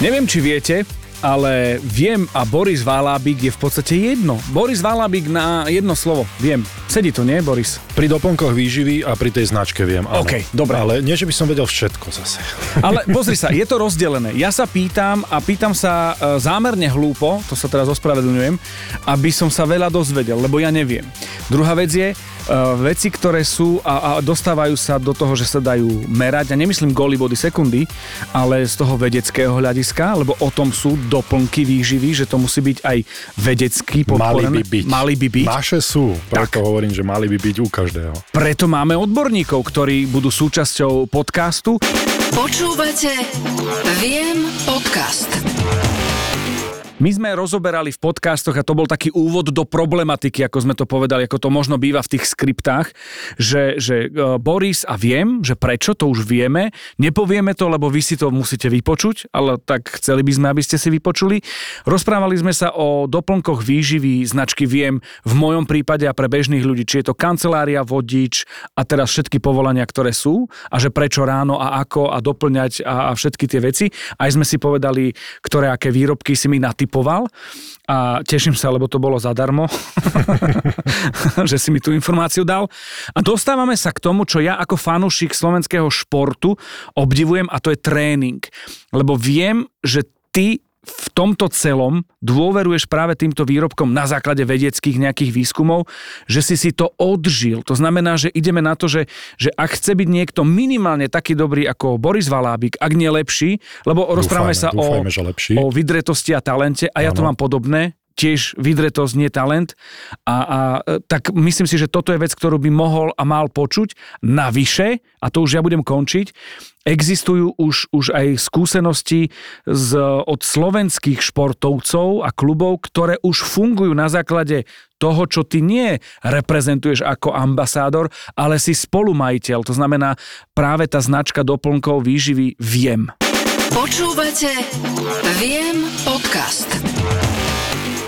Neviem, či viete, ale viem a Boris Valábik je v podstate jedno. Boris Valábik na jedno slovo. Viem. Sedí to, nie, Boris? Pri doplnkoch výživy a pri tej značke viem, áno. OK, dobre. Ale nie, že by som vedel všetko zase. Ale pozri sa, je to rozdelené. Ja sa pýtam a pýtam sa e, zámerne hlúpo, to sa teraz ospravedlňujem, aby som sa veľa dozvedel, lebo ja neviem. Druhá vec je, veci, ktoré sú a, a dostávajú sa do toho, že sa dajú merať, a nemyslím góly body sekundy, ale z toho vedeckého hľadiska, lebo o tom sú doplnky výživy, že to musí byť aj vedecky podporené. Mali by byť. Mali by byť. Naše sú, preto Tak. hovorím, že mali by byť u každého. Preto máme odborníkov, ktorí budú súčasťou podcastu. Počúvate Viem podcast. My sme rozoberali v podcastoch a to bol taký úvod do problematiky, ako sme to povedali, ako to možno býva v tých skriptách, že, že e, Boris a viem, že prečo, to už vieme, nepovieme to, lebo vy si to musíte vypočuť, ale tak chceli by sme, aby ste si vypočuli. Rozprávali sme sa o doplnkoch výživy značky Viem v mojom prípade a pre bežných ľudí, či je to kancelária, vodič a teraz všetky povolania, ktoré sú a že prečo ráno a ako a doplňať a, a všetky tie veci. Aj sme si povedali, ktoré aké výrobky si mi natypoval a teším sa, lebo to bolo zadarmo, že si mi tú informáciu dal. A dostávame sa k tomu, čo ja ako fanúšik slovenského športu obdivujem a to je tréning. Lebo viem, že ty v tomto celom dôveruješ práve týmto výrobkom na základe vedeckých nejakých výskumov, že si si to odžil. To znamená, že ideme na to, že, že ak chce byť niekto minimálne taký dobrý ako Boris Valábik, ak nie lepší, lebo rozprávame sa o, dúfajme, lepší. o vydretosti a talente a ja to mám podobné tiež vydretosť, nie talent. A, a e, tak myslím si, že toto je vec, ktorú by mohol a mal počuť. Navyše, a to už ja budem končiť, existujú už, už aj skúsenosti z, od slovenských športovcov a klubov, ktoré už fungujú na základe toho, čo ty nie reprezentuješ ako ambasádor, ale si spolumajiteľ. To znamená práve tá značka doplnkov výživy Viem. Počúvate Viem podcast.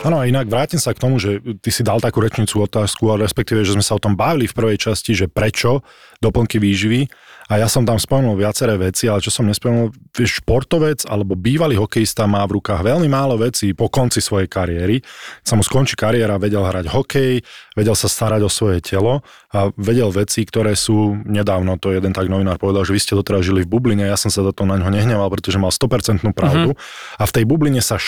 Áno, a inak vrátim sa k tomu, že ty si dal takú rečnicu otázku, ale respektíve, že sme sa o tom bavili v prvej časti, že prečo doplnky výživy. A ja som tam spomenul viaceré veci, ale čo som nespomenul, športovec alebo bývalý hokejista má v rukách veľmi málo vecí po konci svojej kariéry. Sa mu skončí kariéra, vedel hrať hokej, vedel sa starať o svoje telo a vedel veci, ktoré sú nedávno, to jeden tak novinár povedal, že vy ste doteraz žili v bubline, ja som sa za to na ňo nehneval, pretože mal 100% pravdu. A v tej bubline sa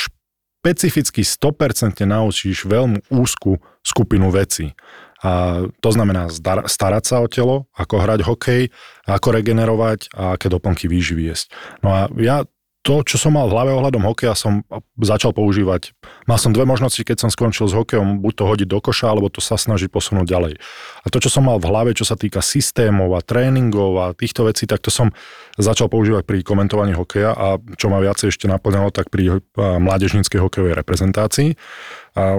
špecificky 100% naučíš veľmi úzku skupinu vecí. A to znamená zdar- starať sa o telo, ako hrať hokej, ako regenerovať a aké doplnky výživy jesť. No a ja to, čo som mal v hlave ohľadom hokeja, som začal používať. Mal som dve možnosti, keď som skončil s hokejom, buď to hodiť do koša, alebo to sa snažiť posunúť ďalej. A to, čo som mal v hlave, čo sa týka systémov a tréningov a týchto vecí, tak to som začal používať pri komentovaní hokeja a čo ma viacej ešte naplňalo, tak pri mládežníckej hokejovej reprezentácii,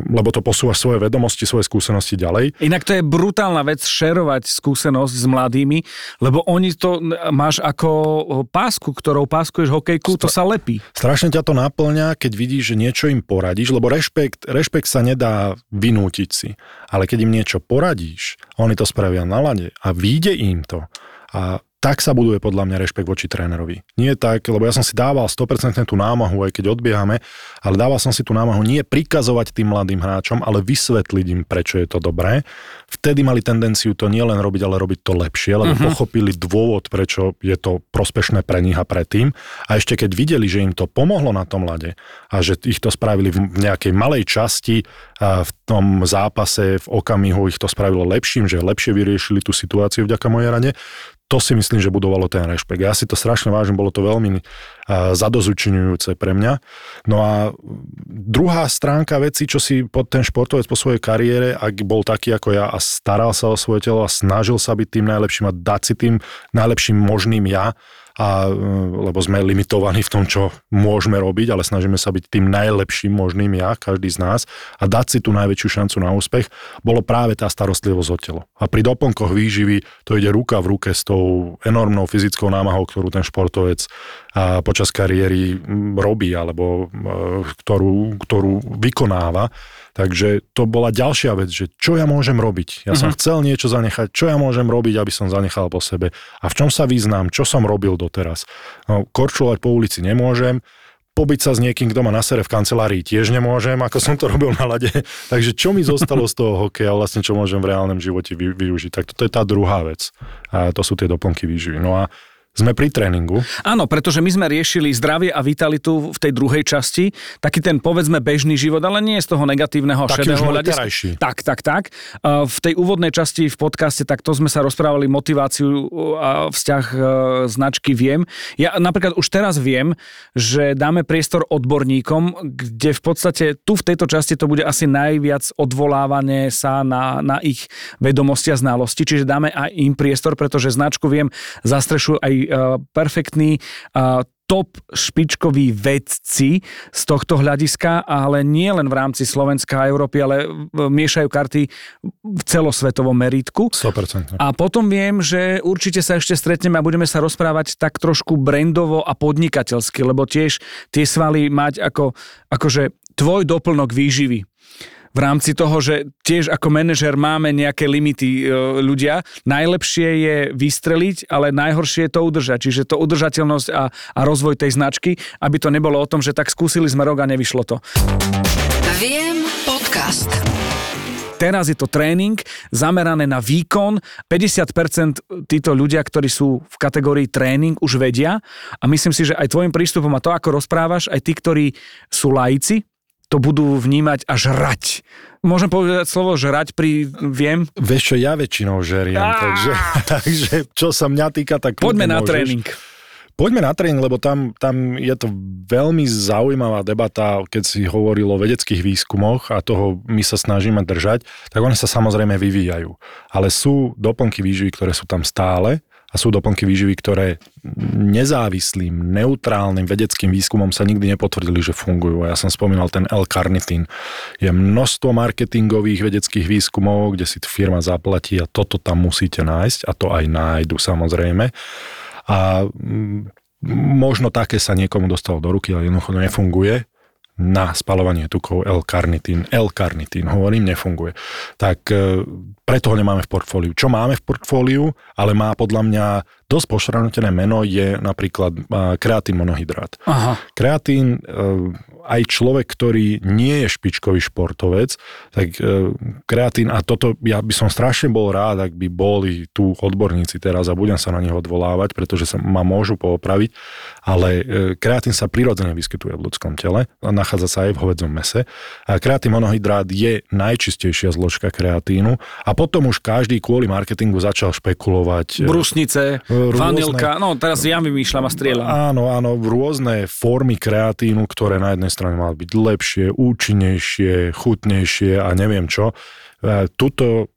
lebo to posúva svoje vedomosti, svoje skúsenosti ďalej. Inak to je brutálna vec šerovať skúsenosť s mladými, lebo oni to máš ako pásku, ktorou páskuješ hokejku, to sa lepí. Strašne ťa to naplňa, keď vidíš, že niečo im poradíš, lebo rešpekt, rešpekt sa nedá vynútiť si. Ale keď im niečo poradíš, oni to spravia na lade a vyjde im to. A tak sa buduje podľa mňa rešpekt voči trénerovi. Nie tak, lebo ja som si dával 100% tú námahu, aj keď odbiehame, ale dával som si tú námahu nie prikazovať tým mladým hráčom, ale vysvetliť im, prečo je to dobré. Vtedy mali tendenciu to nielen robiť, ale robiť to lepšie, lebo uh-huh. pochopili dôvod, prečo je to prospešné pre nich a pre tým. A ešte keď videli, že im to pomohlo na tom lade a že ich to spravili v nejakej malej časti v tom zápase, v okamihu ich to spravilo lepším, že lepšie vyriešili tú situáciu vďaka mojej rade, to si myslím, že budovalo ten rešpekt. Ja si to strašne vážim, bolo to veľmi uh, zadozučinujúce pre mňa. No a druhá stránka veci, čo si pod ten športovec po svojej kariére, ak bol taký ako ja a staral sa o svoje telo a snažil sa byť tým najlepším a dať si tým najlepším možným ja, a, e, lebo sme limitovaní v tom, čo môžeme robiť, ale snažíme sa byť tým najlepším možným ja, každý z nás a dať si tú najväčšiu šancu na úspech, bolo práve tá starostlivosť o telo. A pri doplnkoch výživy to ide ruka v ruke s tou enormnou fyzickou námahou, ktorú ten športovec a, počas kariéry robí alebo e, ktorú, ktorú vykonáva. Takže to bola ďalšia vec, že čo ja môžem robiť. Ja som chcel niečo zanechať, čo ja môžem robiť, aby som zanechal po sebe a v čom sa význam, čo som robil doteraz. No, korčulovať po ulici nemôžem, pobyť sa s niekým, kto má na sere v kancelárii, tiež nemôžem, ako som to robil na lade. Takže čo mi zostalo z toho hokeja, vlastne čo môžem v reálnom živote vy, využiť. Tak toto je tá druhá vec. A to sú tie doplnky výživy. No a sme pri tréningu. Áno, pretože my sme riešili zdravie a vitalitu v tej druhej časti, taký ten povedzme bežný život, ale nie z toho negatívneho Taký šedého hľadiska. Tak, tak, tak. V tej úvodnej časti v podcaste, tak to sme sa rozprávali motiváciu a vzťah uh, značky Viem. Ja napríklad už teraz viem, že dáme priestor odborníkom, kde v podstate tu v tejto časti to bude asi najviac odvolávanie sa na, na ich vedomosti a znalosti, čiže dáme aj im priestor, pretože značku Viem zastrešujú aj uh, perfektní uh, top špičkoví vedci z tohto hľadiska, ale nie len v rámci Slovenska a Európy, ale miešajú karty v celosvetovom meritku. 100%. A potom viem, že určite sa ešte stretneme a budeme sa rozprávať tak trošku brandovo a podnikateľsky, lebo tiež tie svaly mať ako, akože tvoj doplnok výživy v rámci toho, že tiež ako manažer máme nejaké limity e, ľudia. Najlepšie je vystreliť, ale najhoršie je to udržať. Čiže to udržateľnosť a, a rozvoj tej značky, aby to nebolo o tom, že tak skúsili sme rok a nevyšlo to. Viem podcast. Teraz je to tréning zamerané na výkon. 50% títo ľudia, ktorí sú v kategórii tréning, už vedia. A myslím si, že aj tvojim prístupom a to, ako rozprávaš, aj tí, ktorí sú laici, to budú vnímať a žrať. Môžem povedať slovo žrať pri viem? Vieš čo, ja väčšinou žeriem, takže, takže čo sa mňa týka, tak Poďme na môžeš. tréning. Poďme na tréning, lebo tam, tam je to veľmi zaujímavá debata, keď si hovoril o vedeckých výskumoch a toho my sa snažíme držať, tak one sa samozrejme vyvíjajú. Ale sú doplnky výživy, ktoré sú tam stále a sú doplnky výživy, ktoré nezávislým, neutrálnym vedeckým výskumom sa nikdy nepotvrdili, že fungujú. Ja som spomínal ten L-carnitín. Je množstvo marketingových vedeckých výskumov, kde si firma zaplatí a toto tam musíte nájsť a to aj nájdu samozrejme. A mm, možno také sa niekomu dostalo do ruky, ale jednoducho nefunguje na spalovanie tukov L-karnitín. L-karnitín, hovorím, nefunguje. Tak e, preto ho nemáme v portfóliu. Čo máme v portfóliu, ale má podľa mňa dosť pošranutené meno, je napríklad e, kreatín monohydrát. Aha. Kreatín, e, aj človek, ktorý nie je špičkový športovec, tak e, kreatín, a toto ja by som strašne bol rád, ak by boli tu odborníci teraz a budem sa na nich odvolávať, pretože sa ma môžu poopraviť, ale kreatín sa prirodzene vyskytuje v ľudskom tele, a nachádza sa aj v hovedzom mese. A kreatín monohydrát je najčistejšia zložka kreatínu a potom už každý kvôli marketingu začal špekulovať. e, Brusnice, Rôzne- vanilka, no teraz ja vymýšľam a strieľam. Áno, áno, rôzne formy kreatínu, ktoré na jednej strane mali byť lepšie, účinnejšie, chutnejšie a neviem čo. E, Tuto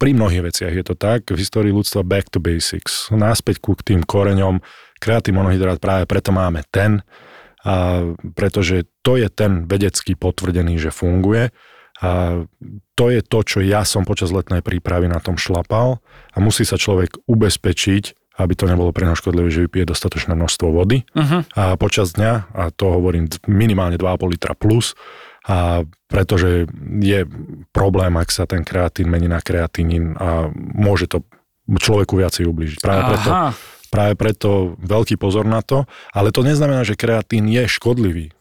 pri mnohých veciach je to tak, v histórii ľudstva back to basics, náspäť ku tým koreňom, kreatín monohydrát práve preto máme ten, a pretože to je ten vedecký potvrdený, že funguje. A to je to, čo ja som počas letnej prípravy na tom šlapal a musí sa človek ubezpečiť, aby to nebolo pre škodlivé, že vypije dostatočné množstvo vody Uh-huh. a počas dňa, a to hovorím minimálne 2,5 litra plus, a pretože je problém, ak sa ten kreatín mení na kreatínin a môže to človeku viacej ubližiť. Práve preto, Aha. práve preto veľký pozor na to, ale to neznamená, že kreatín je škodlivý. E,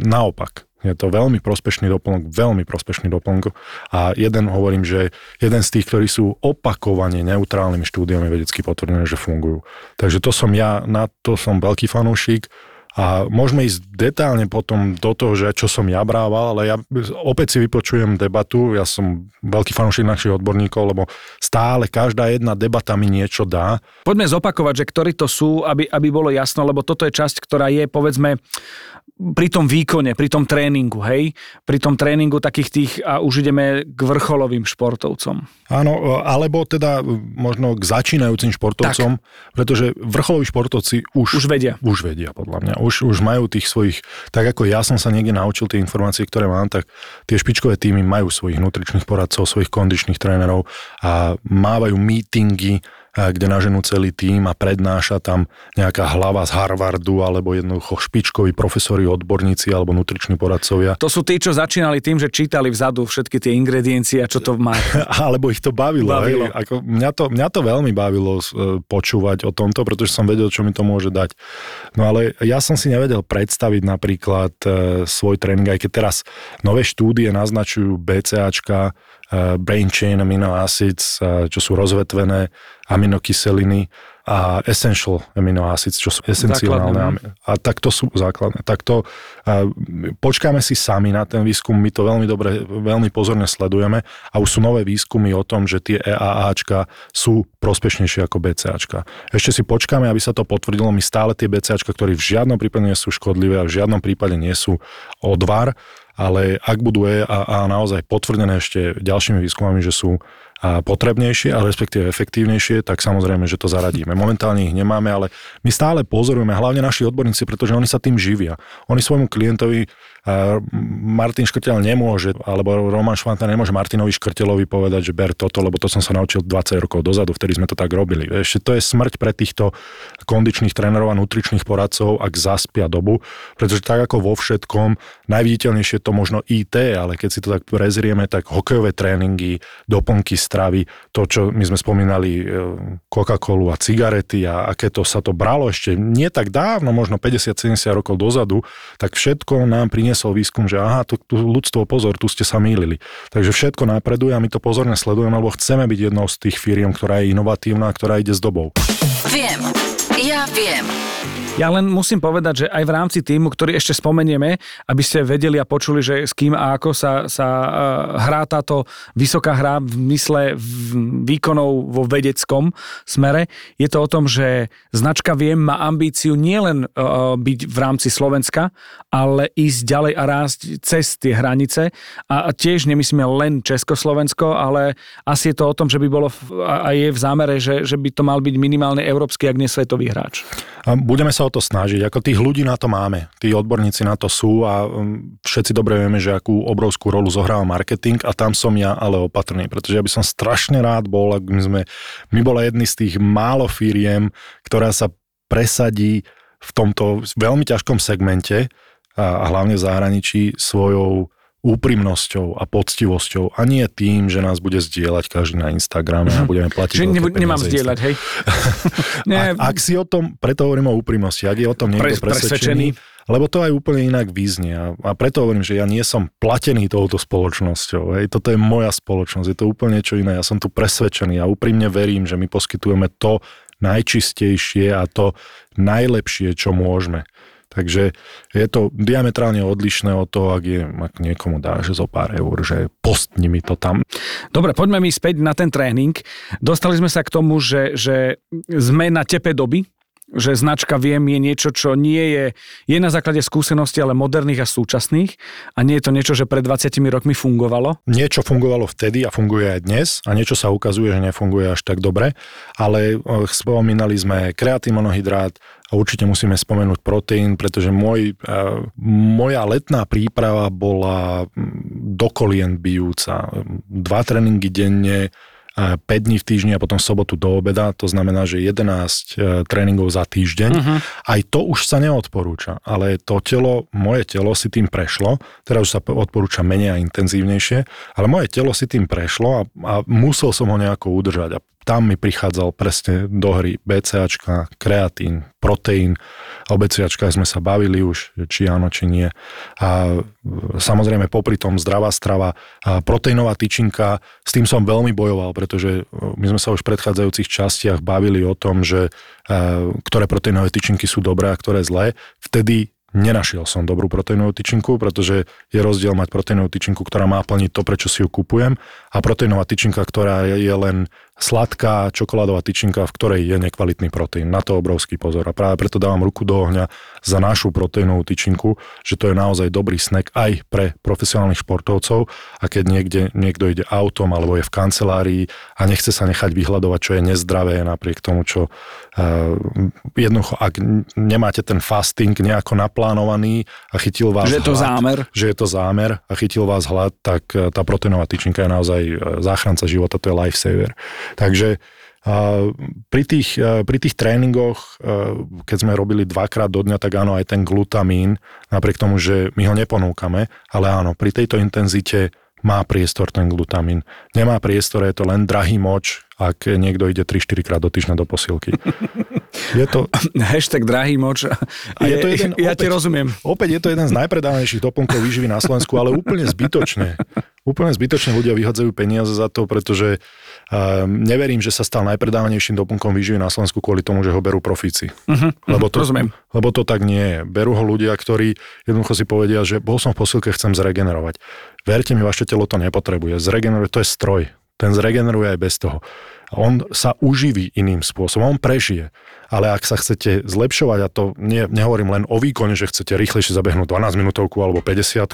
Naopak, je to veľmi prospešný doplnok, veľmi prospešný doplnok a jeden hovorím, že jeden z tých, ktorí sú opakovane neutrálnymi štúdiami vedecky potvrdené, že fungujú. Takže to som ja, na to som veľký fanúšik a môžeme ísť detálne potom do toho, že čo som ja brával, ale ja opäť si vypočujem debatu, ja som veľký fanúšik našich odborníkov, lebo stále každá jedna debata mi niečo dá. Poďme zopakovať, že ktorí to sú, aby, aby bolo jasno, lebo toto je časť, ktorá je, povedzme, pri tom výkone, pri tom tréningu, hej? Pri tom tréningu takých tých, a už ideme k vrcholovým športovcom. Áno, alebo teda možno k začínajúcim športovcom, tak. pretože vrcholoví športovci už, Už vedia. Už vedia, podľa mňa. Už, už majú tých svojich, tak ako ja som sa niekde naučil tie informácie, ktoré mám, tak tie špičkové týmy majú svojich nutričných poradcov, svojich kondičných trénerov a mávajú meetingy kde naženú celý tým a prednáša tam nejaká hlava z Harvardu alebo jednoducho špičkoví profesori, odborníci alebo nutriční poradcovia. To sú tí, čo začínali tým, že čítali vzadu všetky tie ingrediencie a čo to má. alebo ich to bavilo. Bavilo. Hej. Ako, mňa, to, mňa to veľmi bavilo e, počúvať o tomto, pretože som vedel, čo mi to môže dať. No ale ja som si nevedel predstaviť napríklad e, svoj tréning, aj keď teraz nové štúdie naznačujú BCAčka, brain chain amino acids, e, čo sú rozvetvené aminokyseliny a essential amino acids, čo sú esenciálne. Ami- A tak to sú základné. Tak to a, počkáme si sami na ten výskum, my to veľmi dobre, veľmi pozorne sledujeme a už sú nové výskumy o tom, že tie EAAčka sú prospešnejšie ako BCAčka. Ešte si počkáme, aby sa to potvrdilo. My stále tie BCAčka, ktoré v žiadnom prípade nie sú škodlivé a v žiadnom prípade nie sú odvar, ale ak budú EAA naozaj potvrdené ešte ďalšími výskumami, že sú a potrebnejšie, ale respektíve efektívnejšie, tak samozrejme, že to zaradíme. Momentálne ich nemáme, ale my stále pozorujeme, hlavne naši odborníci, pretože oni sa tým živia. Oni svojmu klientovi a Martin Škrtel nemôže, alebo Roman Švanta nemôže Martinovi Škrtelovi povedať, že ber toto, lebo to som sa naučil 20 rokov dozadu, vtedy sme to tak robili. Ešte to je smrť pre týchto kondičných trénerov a nutričných poradcov, ak zaspia dobu, pretože tak ako vo všetkom, najviditeľnejšie je to možno IT, ale keď si to tak prezrieme, tak hokejové tréningy, doplnky stravy, to, čo my sme spomínali, e, Coca-Colu a cigarety a aké to sa to bralo ešte nie tak dávno, možno 50-70 rokov dozadu, tak všetko nám priniesol výskum, že aha, tu, tu ľudstvo, pozor, tu ste sa mýlili. Takže všetko napreduje a my to pozorne sledujeme, lebo chceme byť jednou z tých firiem, ktorá je inovatívna, ktorá ide s dobou. Viem. Ja viem. Ja len musím povedať, že aj v rámci týmu, ktorý ešte spomenieme, aby ste vedeli a počuli, že s kým a ako sa, sa uh, hrá táto vysoká hra v mysle výkonov vo vedeckom smere, je to o tom, že značka Viem má ambíciu nielen uh, byť v rámci Slovenska, ale ísť ďalej a rásť cez tie hranice a, tiež nemyslíme len Československo, ale asi je to o tom, že by bolo a, je v zámere, že, že by to mal byť minimálne európsky, ak nie svetový hráč. Budeme sa o to snažiť. Ako tých ľudí na to máme. Tí odborníci na to sú a um, všetci dobre vieme, že akú obrovskú rolu zohráva marketing a tam som ja ale opatrný, pretože ja by som strašne rád bol, ak my sme, my bola jedný z tých málo firiem, ktorá sa presadí v tomto veľmi ťažkom segmente a, a hlavne v zahraničí svojou úprimnosťou a poctivosťou a nie tým, že nás bude zdieľať každý na Instagrame a budeme platiť Čiže nebu- nemám zdieľať, hej? Nie. Ak, ak si o tom, preto hovorím o úprimnosti, ak je o tom niekto Pre- presvedčený, lebo to aj úplne inak vyznie a, a preto hovorím, že ja nie som platený touto spoločnosťou. Hej. Toto je moja spoločnosť, je to úplne niečo iné. Ja som tu presvedčený a úprimne verím, že my poskytujeme to najčistejšie a to najlepšie, čo môžeme. Takže je to diametrálne odlišné od toho, ak, je, ak niekomu dá, že zo pár eur, že postni mi to tam. Dobre, poďme mi späť na ten tréning. Dostali sme sa k tomu, že, že sme na tepe doby, že značka Viem je niečo, čo nie je, je na základe skúsenosti, ale moderných a súčasných a nie je to niečo, že pred 20 rokmi fungovalo. Niečo fungovalo vtedy a funguje aj dnes a niečo sa ukazuje, že nefunguje až tak dobre, ale eh, spomínali sme kreatinohydrát, a určite musíme spomenúť proteín, pretože môj, uh, moja letná príprava bola do kolien bijúca. Dva tréningy denne, 5 dní v týždni a potom sobotu do obeda, to znamená, že 11 e, tréningov za týždeň. Uh-huh. Aj to už sa neodporúča, ale to telo, moje telo si tým prešlo, teraz už sa odporúča menej a intenzívnejšie, ale moje telo si tým prešlo a, a musel som ho nejako udržať a tam mi prichádzal presne do hry BCAčka, kreatín, proteín. O BCAčkách sme sa bavili už, či áno, či nie. A samozrejme popri tom zdravá strava, a proteínová tyčinka, s tým som veľmi bojoval, pretože my sme sa už v predchádzajúcich častiach bavili o tom, že ktoré proteínové tyčinky sú dobré a ktoré zlé. Vtedy Nenašiel som dobrú proteínovú tyčinku, pretože je rozdiel mať proteínovú tyčinku, ktorá má plniť to, prečo si ju kupujem a proteínová tyčinka, ktorá je len sladká čokoládová tyčinka, v ktorej je nekvalitný proteín. Na to obrovský pozor. A práve preto dávam ruku do ohňa za našu proteínovú tyčinku, že to je naozaj dobrý snack aj pre profesionálnych športovcov a keď niekde, niekto ide autom alebo je v kancelárii a nechce sa nechať vyhľadovať, čo je nezdravé napriek tomu, čo uh, jednoducho, ak nemáte ten fasting nejako naplánovaný a chytil vás Že je to zámer. že je to zámer a chytil vás hlad, tak tá proteínová tyčinka je naozaj záchranca života, to je lifesaver. Takže pri, tých, pri tých tréningoch, keď sme robili dvakrát do dňa, tak áno, aj ten glutamín, napriek tomu, že my ho neponúkame, ale áno, pri tejto intenzite má priestor ten glutamín. Nemá priestor, je to len drahý moč, ak niekto ide 3-4 krát do týždňa do posilky. Je to... Hashtag drahý moč. A je to jeden, ja opäť, ti rozumiem. Opäť je to jeden z najpredávanejších doplnkov výživy na Slovensku, ale úplne zbytočne. Úplne zbytočne ľudia vyhadzajú peniaze za to, pretože uh, neverím, že sa stal najpredávanejším doplnkom výživy na Slovensku kvôli tomu, že ho berú profíci. Uh-huh, lebo, to, rozumiem. lebo to tak nie je. Berú ho ľudia, ktorí jednoducho si povedia, že bol som v posilke, chcem zregenerovať. Verte mi, vaše telo to nepotrebuje. Zregeneruje, to je stroj. Ten zregeneruje aj bez toho. On sa uživí iným spôsobom, on prežije. Ale ak sa chcete zlepšovať, a to nie, nehovorím len o výkone, že chcete rýchlejšie zabehnúť 12 minútovku alebo 50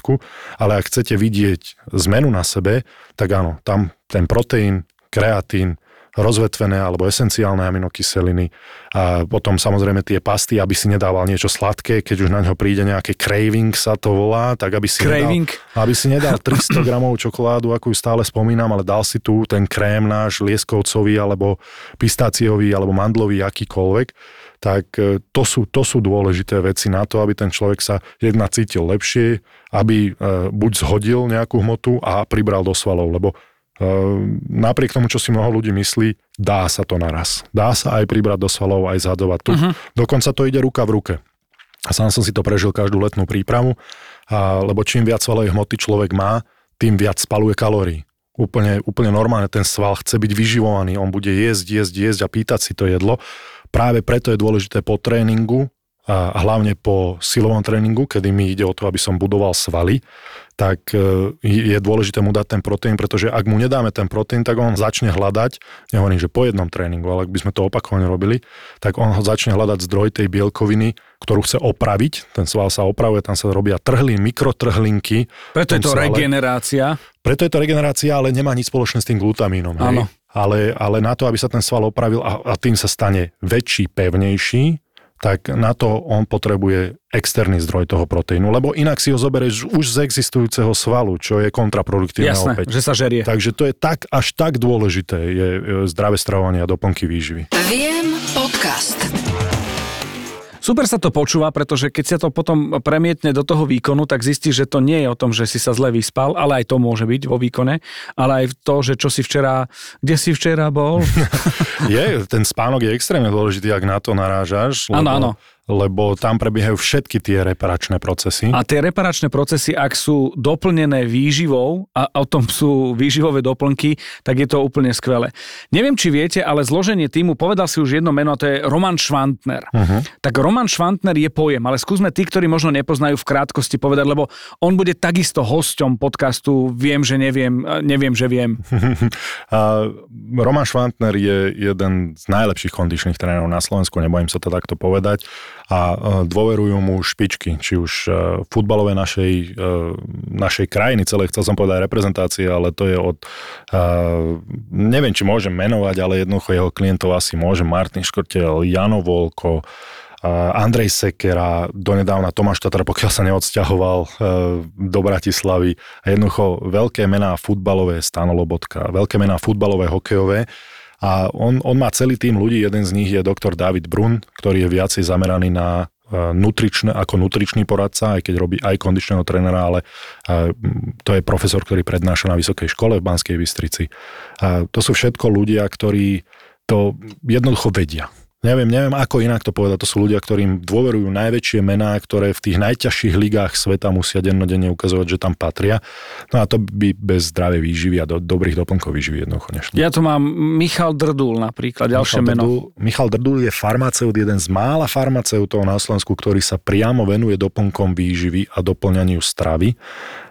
ale ak chcete vidieť zmenu na sebe, tak áno, tam ten proteín, kreatín, rozvetvené alebo esenciálne aminokyseliny. A potom samozrejme tie pasty, aby si nedával niečo sladké, keď už na ňo príde nejaké craving sa to volá, tak aby si, craving. nedal, aby si nedal 300 gramov čokoládu, akú stále spomínam, ale dal si tu ten krém náš lieskovcový alebo pistáciový alebo mandlový akýkoľvek tak e, to sú, to sú dôležité veci na to, aby ten človek sa jedna cítil lepšie, aby e, buď zhodil nejakú hmotu a pribral do svalov, lebo napriek tomu, čo si mnoho ľudí myslí, dá sa to naraz. Dá sa aj pribrať do svalov, aj zhadovať tu. Uh-huh. Dokonca to ide ruka v ruke. A sám som si to prežil každú letnú prípravu, a, lebo čím viac svalovej hmoty človek má, tým viac spaluje kalórií. Úplne, úplne normálne ten sval chce byť vyživovaný, on bude jesť, jesť, jesť a pýtať si to jedlo. Práve preto je dôležité po tréningu a hlavne po silovom tréningu, kedy mi ide o to, aby som budoval svaly, tak e, je dôležité mu dať ten proteín, pretože ak mu nedáme ten proteín, tak on začne hľadať, nehovorím, že po jednom tréningu, ale ak by sme to opakovane robili, tak on začne hľadať zdroj tej bielkoviny, ktorú chce opraviť. Ten sval sa opravuje, tam sa robia trhlí, mikrotrhlinky. Preto je to svale. regenerácia. Preto je to regenerácia, ale nemá nič spoločné s tým glutamínom. Áno. Ale, ale na to, aby sa ten sval opravil a, a tým sa stane väčší, pevnejší, tak na to on potrebuje externý zdroj toho proteínu, lebo inak si ho zoberieš už z existujúceho svalu, čo je kontraproduktívne Jasné, opäť. že sa žerie. Takže to je tak, až tak dôležité, je zdravé stravovanie a doplnky výživy. Viem podcast. Super sa to počúva, pretože keď sa to potom premietne do toho výkonu, tak zistí, že to nie je o tom, že si sa zle vyspal, ale aj to môže byť vo výkone, ale aj to, že čo si včera, kde si včera bol. je, ten spánok je extrémne dôležitý, ak na to narážaš. Áno, áno lebo tam prebiehajú všetky tie reparačné procesy. A tie reparačné procesy, ak sú doplnené výživou, a o tom sú výživové doplnky, tak je to úplne skvelé. Neviem, či viete, ale zloženie týmu, povedal si už jedno meno, a to je Roman Švantner. Uh-huh. Tak Roman Švantner je pojem, ale skúsme tí, ktorí možno nepoznajú v krátkosti povedať, lebo on bude takisto hosťom podcastu Viem, že neviem, neviem, že viem. a Roman Švantner je jeden z najlepších kondičných trénerov na Slovensku, nebojím sa to takto povedať a e, dôverujú mu špičky, či už e, futbalové našej, e, našej krajiny, celé chcel som povedať reprezentácie, ale to je od, neviem, či môžem menovať, ale jednoducho jeho klientov asi môže, Martin Škrtel, Jano Volko, Andrej Sekera, donedávna Tomáš Tatar, pokiaľ sa neodsťahoval do Bratislavy. Jednoducho veľké mená futbalové, Stano Lobotka, veľké mená futbalové, hokejové, a on, on má celý tým ľudí, jeden z nich je doktor David Brun, ktorý je viacej zameraný na e, nutričné, ako nutričný poradca, aj keď robí aj kondičného trénera, ale e, to je profesor, ktorý prednáša na vysokej škole v Banskej Bystrici. To sú všetko ľudia, ktorí to jednoducho vedia. Neviem, neviem, ako inak to povedať. To sú ľudia, ktorým dôverujú najväčšie mená, ktoré v tých najťažších ligách sveta musia dennodenne ukazovať, že tam patria. No a to by bez zdravej výživy a do, dobrých doplnkov výživy jednoducho nešlo. Ja tu mám Michal Drdul napríklad, ďalšie Michal meno. Drdul, Michal Drdul je farmaceut, jeden z mála farmaceutov na Slovensku, ktorý sa priamo venuje doplnkom výživy a doplňaniu stravy.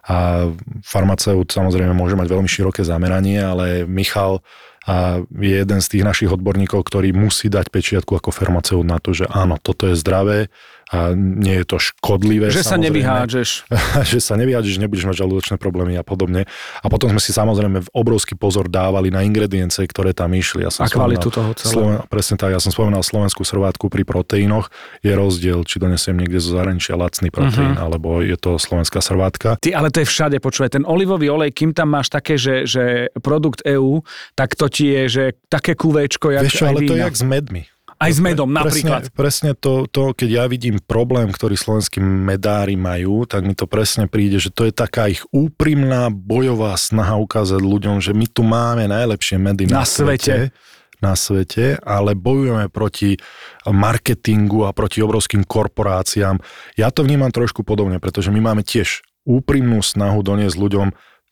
A farmaceut samozrejme môže mať veľmi široké zameranie, ale Michal a je jeden z tých našich odborníkov, ktorý musí dať pečiatku ako farmaceut na to, že áno, toto je zdravé, a nie je to škodlivé. Že sa nevyhádžeš. že sa nevyhádžeš, nebudeš mať žalúdočné problémy a podobne. A potom sme si samozrejme v obrovský pozor dávali na ingrediencie, ktoré tam išli. Ja som A kvalitu toho celého. Sloven, presne tak, ja som spomenal slovenskú servátku pri proteínoch. Je rozdiel, či donesiem niekde zo zahraničia lacný proteín, uh-huh. alebo je to slovenská servátka. Ty, ale to je všade, počúvaj, ten olivový olej, kým tam máš také, že, že produkt EU, tak to ti je, že také kúvečko, jak Vieš čo, ale to je vína. jak s medmi. Aj s medom napríklad. Presne, presne to, to, keď ja vidím problém, ktorý slovenskí medári majú, tak mi to presne príde, že to je taká ich úprimná bojová snaha ukázať ľuďom, že my tu máme najlepšie medy na, Na svete. na svete, ale bojujeme proti marketingu a proti obrovským korporáciám. Ja to vnímam trošku podobne, pretože my máme tiež úprimnú snahu doniesť ľuďom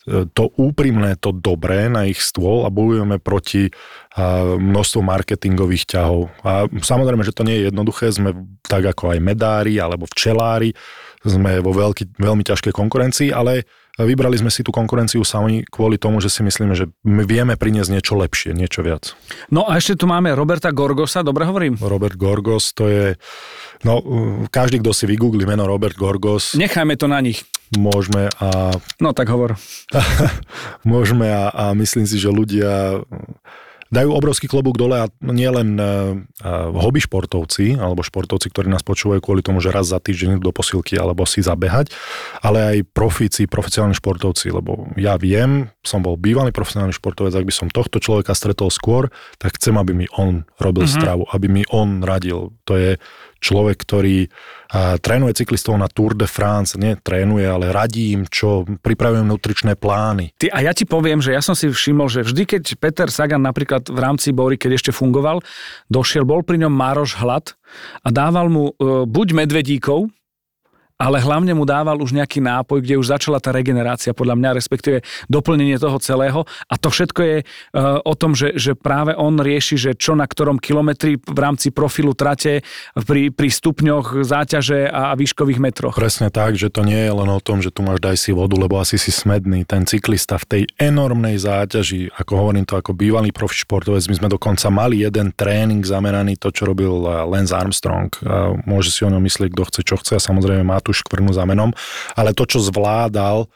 to úprimné, to dobré na ich stôl a bojujeme proti množstvu marketingových ťahov. A samozrejme, že to nie je jednoduché, sme tak ako aj medári alebo včelári, sme vo veľký, veľmi ťažkej konkurencii, ale vybrali sme si tú konkurenciu sami kvôli tomu, že si myslíme, že my vieme priniesť niečo lepšie, niečo viac. No a ešte tu máme Roberta Gorgosa, dobre hovorím? Robert Gorgos, to je, no každý, kto si vygoogli meno Robert Gorgos, Nechajme to na nich. Môžeme a No tak hovor. môžeme a, a myslím si, že ľudia dajú obrovský klobúk dole a nie len uh, hobby športovci alebo športovci, ktorí nás počúvajú kvôli tomu, že raz za týždeň do posilky alebo si zabehať, ale aj profíci, profesionálni športovci, lebo ja viem, som bol bývalý profesionálny športovec, ak by som tohto človeka stretol skôr, tak chcem, aby mi on robil mm-hmm. stravu, aby mi on radil. To je človek, ktorý a, trénuje cyklistov na Tour de France, nie trénuje, ale radí im, čo pripravujem nutričné plány. Ty, a ja ti poviem, že ja som si všimol, že vždy, keď Peter Sagan napríklad v rámci Bory, keď ešte fungoval, došiel, bol pri ňom Mároš Hlad a dával mu e, buď medvedíkov, ale hlavne mu dával už nejaký nápoj, kde už začala tá regenerácia, podľa mňa, respektíve doplnenie toho celého. A to všetko je uh, o tom, že, že práve on rieši, že čo na ktorom kilometri v rámci profilu trate, pri, pri stupňoch záťaže a výškových metroch. Presne tak, že to nie je len o tom, že tu máš daj si vodu, lebo asi si smedný. Ten cyklista v tej enormnej záťaži, ako hovorím to ako bývalý profi my sme dokonca mali jeden tréning zameraný to, čo robil Lance Armstrong. A môže si o ňom myslieť, kto chce, čo chce a samozrejme má tú škvrnu za menom, ale to, čo zvládal,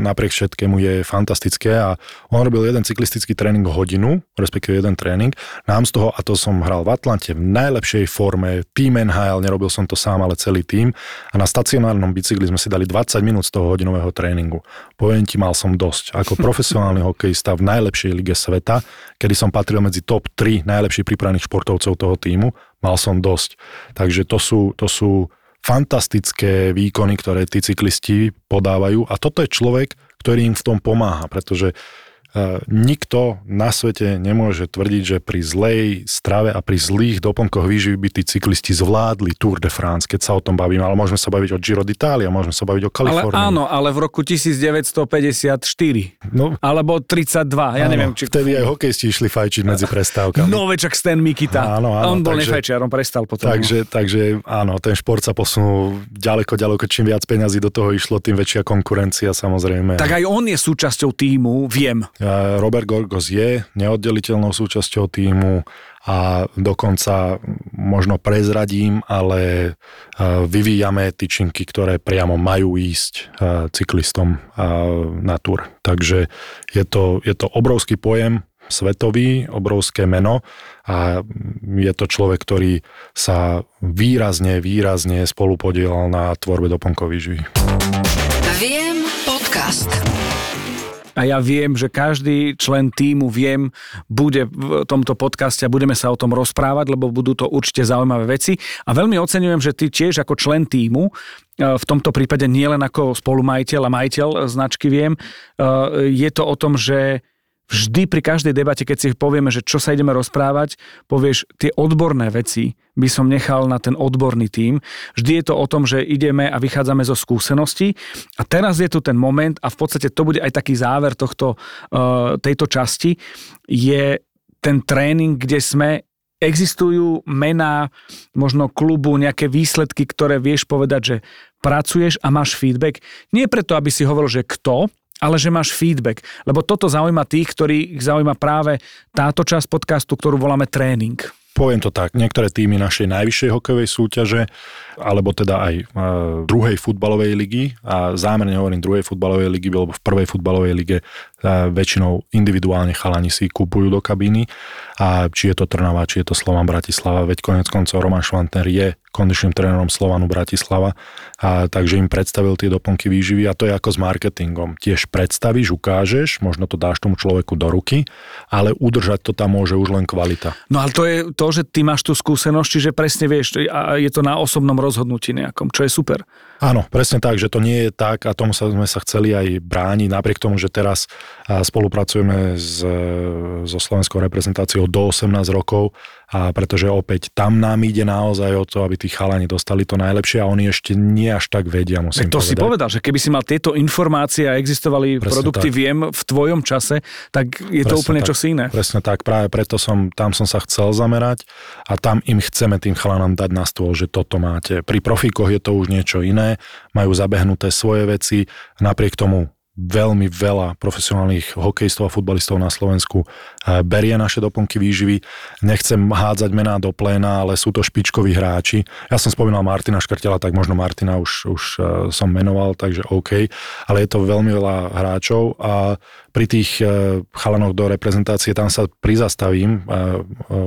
napriek všetkému je fantastické a on robil jeden cyklistický tréning hodinu, respektíve jeden tréning. Nám z toho, a to som hral v Atlante v najlepšej forme, tým NHL, nerobil som to sám, ale celý tým a na stacionárnom bicykli sme si dali 20 minút z toho hodinového tréningu. Poviem ti, mal som dosť. Ako profesionálny hokejista v najlepšej lige sveta, kedy som patril medzi top 3 najlepších pripravených športovcov toho týmu, mal som dosť. Takže to sú, to sú fantastické výkony, ktoré tí cyklisti podávajú. A toto je človek, ktorý im v tom pomáha, pretože nikto na svete nemôže tvrdiť, že pri zlej strave a pri zlých doplnkoch výživy by tí cyklisti zvládli Tour de France, keď sa o tom bavíme, ale môžeme sa baviť o Giro d'Italia, môžeme sa baviť o Kalifornii. Ale áno, ale v roku 1954, No, alebo 32, ja áno, neviem, či... Vtedy aj hokejisti išli fajčiť medzi prestávkami. No večak Stan Mikita. Áno, áno, on bol takže- nefajčiar, on prestal potom. Takže, takže áno, ten šport sa posunul ďaleko, ďaleko, čím viac peňazí do toho išlo, tým väčšia konkurencia samozrejme. Tak aj on je súčasťou týmu, viem. A Robert Gorgos je neoddeliteľnou súčasťou týmu a dokonca možno prezradím, ale a, vyvíjame tyčinky, ktoré priamo majú ísť a, cyklistom na tur. Takže je to, je to obrovský pojem, svetový, obrovské meno a je to človek, ktorý sa výrazne, výrazne spolupodielal na tvorbe doplnkových výživy. Viem podcast. A ja viem, že každý člen týmu viem, bude v tomto podcaste a budeme sa o tom rozprávať, lebo budú to určite zaujímavé veci. A veľmi oceňujem, že ty tiež ako člen týmu, e, v tomto prípade nie len ako spolumajiteľ a majiteľ značky viem, e, je to o tom, že vždy pri každej debate, keď si povieme, že čo sa ideme rozprávať, povieš, tie odborné veci by som nechal na ten odborný tím. Vždy je to o tom, že ideme a vychádzame zo skúseností a teraz je tu ten moment a v podstate to bude aj taký záver tohto, uh, tejto časti, je ten tréning, kde sme existujú mená možno klubu, nejaké výsledky, ktoré vieš povedať, že pracuješ a máš feedback. Nie preto, aby si hovoril, že kto, ale že máš feedback. Lebo toto zaujíma tých, ktorých zaujíma práve táto časť podcastu, ktorú voláme tréning. poviem to tak, niektoré týmy našej najvyššej hokejovej súťaže, alebo teda aj e, druhej futbalovej ligy, a zámerne hovorím druhej futbalovej ligy, lebo v prvej futbalovej lige e, väčšinou individuálne chalani si kúpujú do kabíny a či je to Trnava, či je to Slovan Bratislava, veď konec koncov Roman Švantner je kondičným trénerom Slovanu Bratislava, a takže im predstavil tie doplnky výživy a to je ako s marketingom. Tiež predstavíš, ukážeš, možno to dáš tomu človeku do ruky, ale udržať to tam môže už len kvalita. No ale to je to, že ty máš tú skúsenosť, čiže presne vieš, je to na osobnom rozhodnutí nejakom, čo je super. Áno, presne tak, že to nie je tak a tomu sa, sme sa chceli aj brániť, napriek tomu, že teraz spolupracujeme s, so slovenskou reprezentáciou do 18 rokov, a pretože opäť tam nám ide naozaj o to, aby tí chalani dostali to najlepšie a oni ešte nie až tak vedia, musím to povedať. si povedal, že keby si mal tieto informácie a existovali Presne produkty tak. Viem v tvojom čase, tak je Presne to úplne tak. čosi iné. Presne tak, práve preto som, tam som sa chcel zamerať a tam im chceme tým chalanom dať na stôl, že toto máte. Pri profíkoch je to už niečo iné, majú zabehnuté svoje veci, napriek tomu veľmi veľa profesionálnych hokejistov a futbalistov na Slovensku eh, berie naše doplnky výživy. Nechcem hádzať mená do pléna, ale sú to špičkoví hráči. Ja som spomínal Martina Škrtela, tak možno Martina už, už eh, som menoval, takže OK. Ale je to veľmi veľa hráčov a pri tých eh, chalanoch do reprezentácie tam sa prizastavím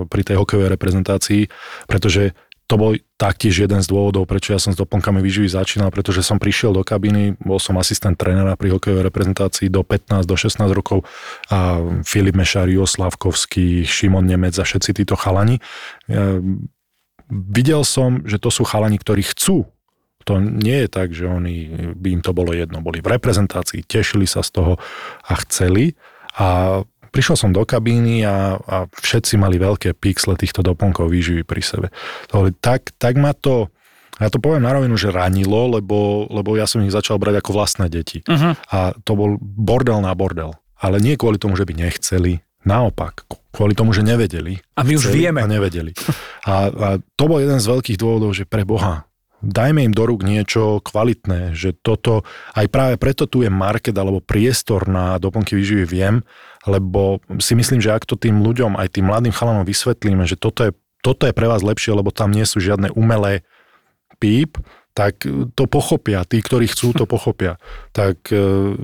pri tej hokejovej reprezentácii, pretože to bol taktiež jeden z dôvodov, prečo ja som s doplnkami výživy začínal, pretože som prišiel do kabiny, bol som asistent trénera pri hokejovej reprezentácii do 15, do 16 rokov a Filip Mešar, Slavkovský, Šimon Nemec a všetci títo chalani. Ja, videl som, že to sú chalani, ktorí chcú to nie je tak, že oni by im to bolo jedno. Boli v reprezentácii, tešili sa z toho a chceli. A Prišiel som do kabíny a, a všetci mali veľké pixle týchto doplnkov výživy pri sebe. To, tak, tak ma to, ja to poviem na rovinu, že ranilo, lebo, lebo ja som ich začal brať ako vlastné deti. Uh-huh. A to bol bordel na bordel. Ale nie kvôli tomu, že by nechceli, Naopak, kvôli tomu, že nevedeli. A my už vieme. A nevedeli. A, a to bol jeden z veľkých dôvodov, že pre Boha, dajme im do rúk niečo kvalitné, že toto, aj práve preto tu je market alebo priestor na doplnky výživy viem, lebo si myslím, že ak to tým ľuďom, aj tým mladým chalanom vysvetlíme, že toto je, toto je pre vás lepšie, lebo tam nie sú žiadne umelé píp, tak to pochopia, tí, ktorí chcú, to pochopia. Tak e,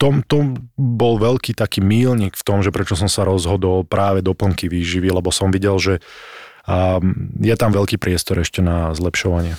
tom, tom bol veľký taký mílnik v tom, že prečo som sa rozhodol práve doplnky výživy, lebo som videl, že je tam veľký priestor ešte na zlepšovanie.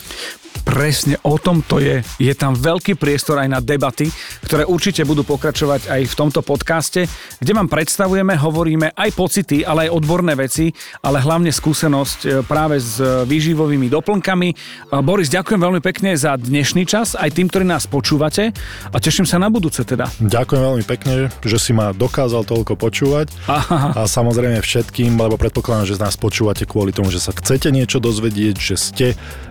Presne o tom to je. Je tam veľký priestor aj na debaty, ktoré určite budú pokračovať aj v tomto podcaste, kde vám predstavujeme, hovoríme aj pocity, ale aj odborné veci, ale hlavne skúsenosť e, práve s výživovými doplnkami. E, Boris, ďakujem veľmi pekne za dnešný čas, aj tým, ktorí nás počúvate a teším sa na budúce teda. Ďakujem veľmi pekne, že si ma dokázal toľko počúvať Aha. a samozrejme všetkým, lebo predpokladám, že z nás počúvate kvôli tomu, že sa chcete niečo dozvedieť, že ste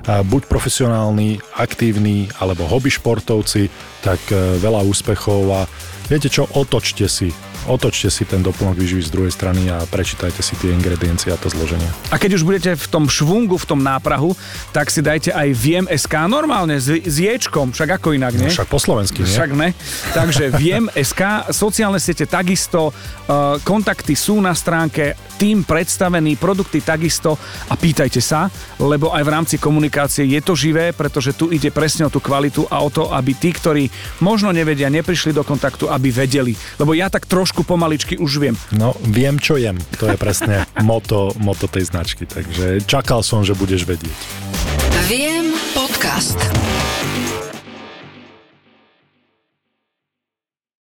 buď profesionálni, aktívni alebo hobby športovci, tak e, veľa úspechov a viete čo, otočte si otočte si ten doplnok výživy z druhej strany a prečítajte si tie ingrediencie a to zloženie. A keď už budete v tom švungu, v tom náprahu, tak si dajte aj Viem SK normálne s, s ječkom, však ako inak, nie? No, však po slovensky, nie? Však ne. Takže Viem SK, sociálne siete takisto, uh, kontakty sú na stránke, tým predstavený, produkty takisto a pýtajte sa, lebo aj v rámci komunikácie je to živé, pretože tu ide presne o tú kvalitu a o to, aby tí, ktorí možno nevedia, neprišli do kontaktu, aby vedeli. Lebo ja tak trošku trošku pomaličky už viem. No, viem, čo jem. To je presne moto, moto tej značky. Takže čakal som, že budeš vedieť. Viem podcast.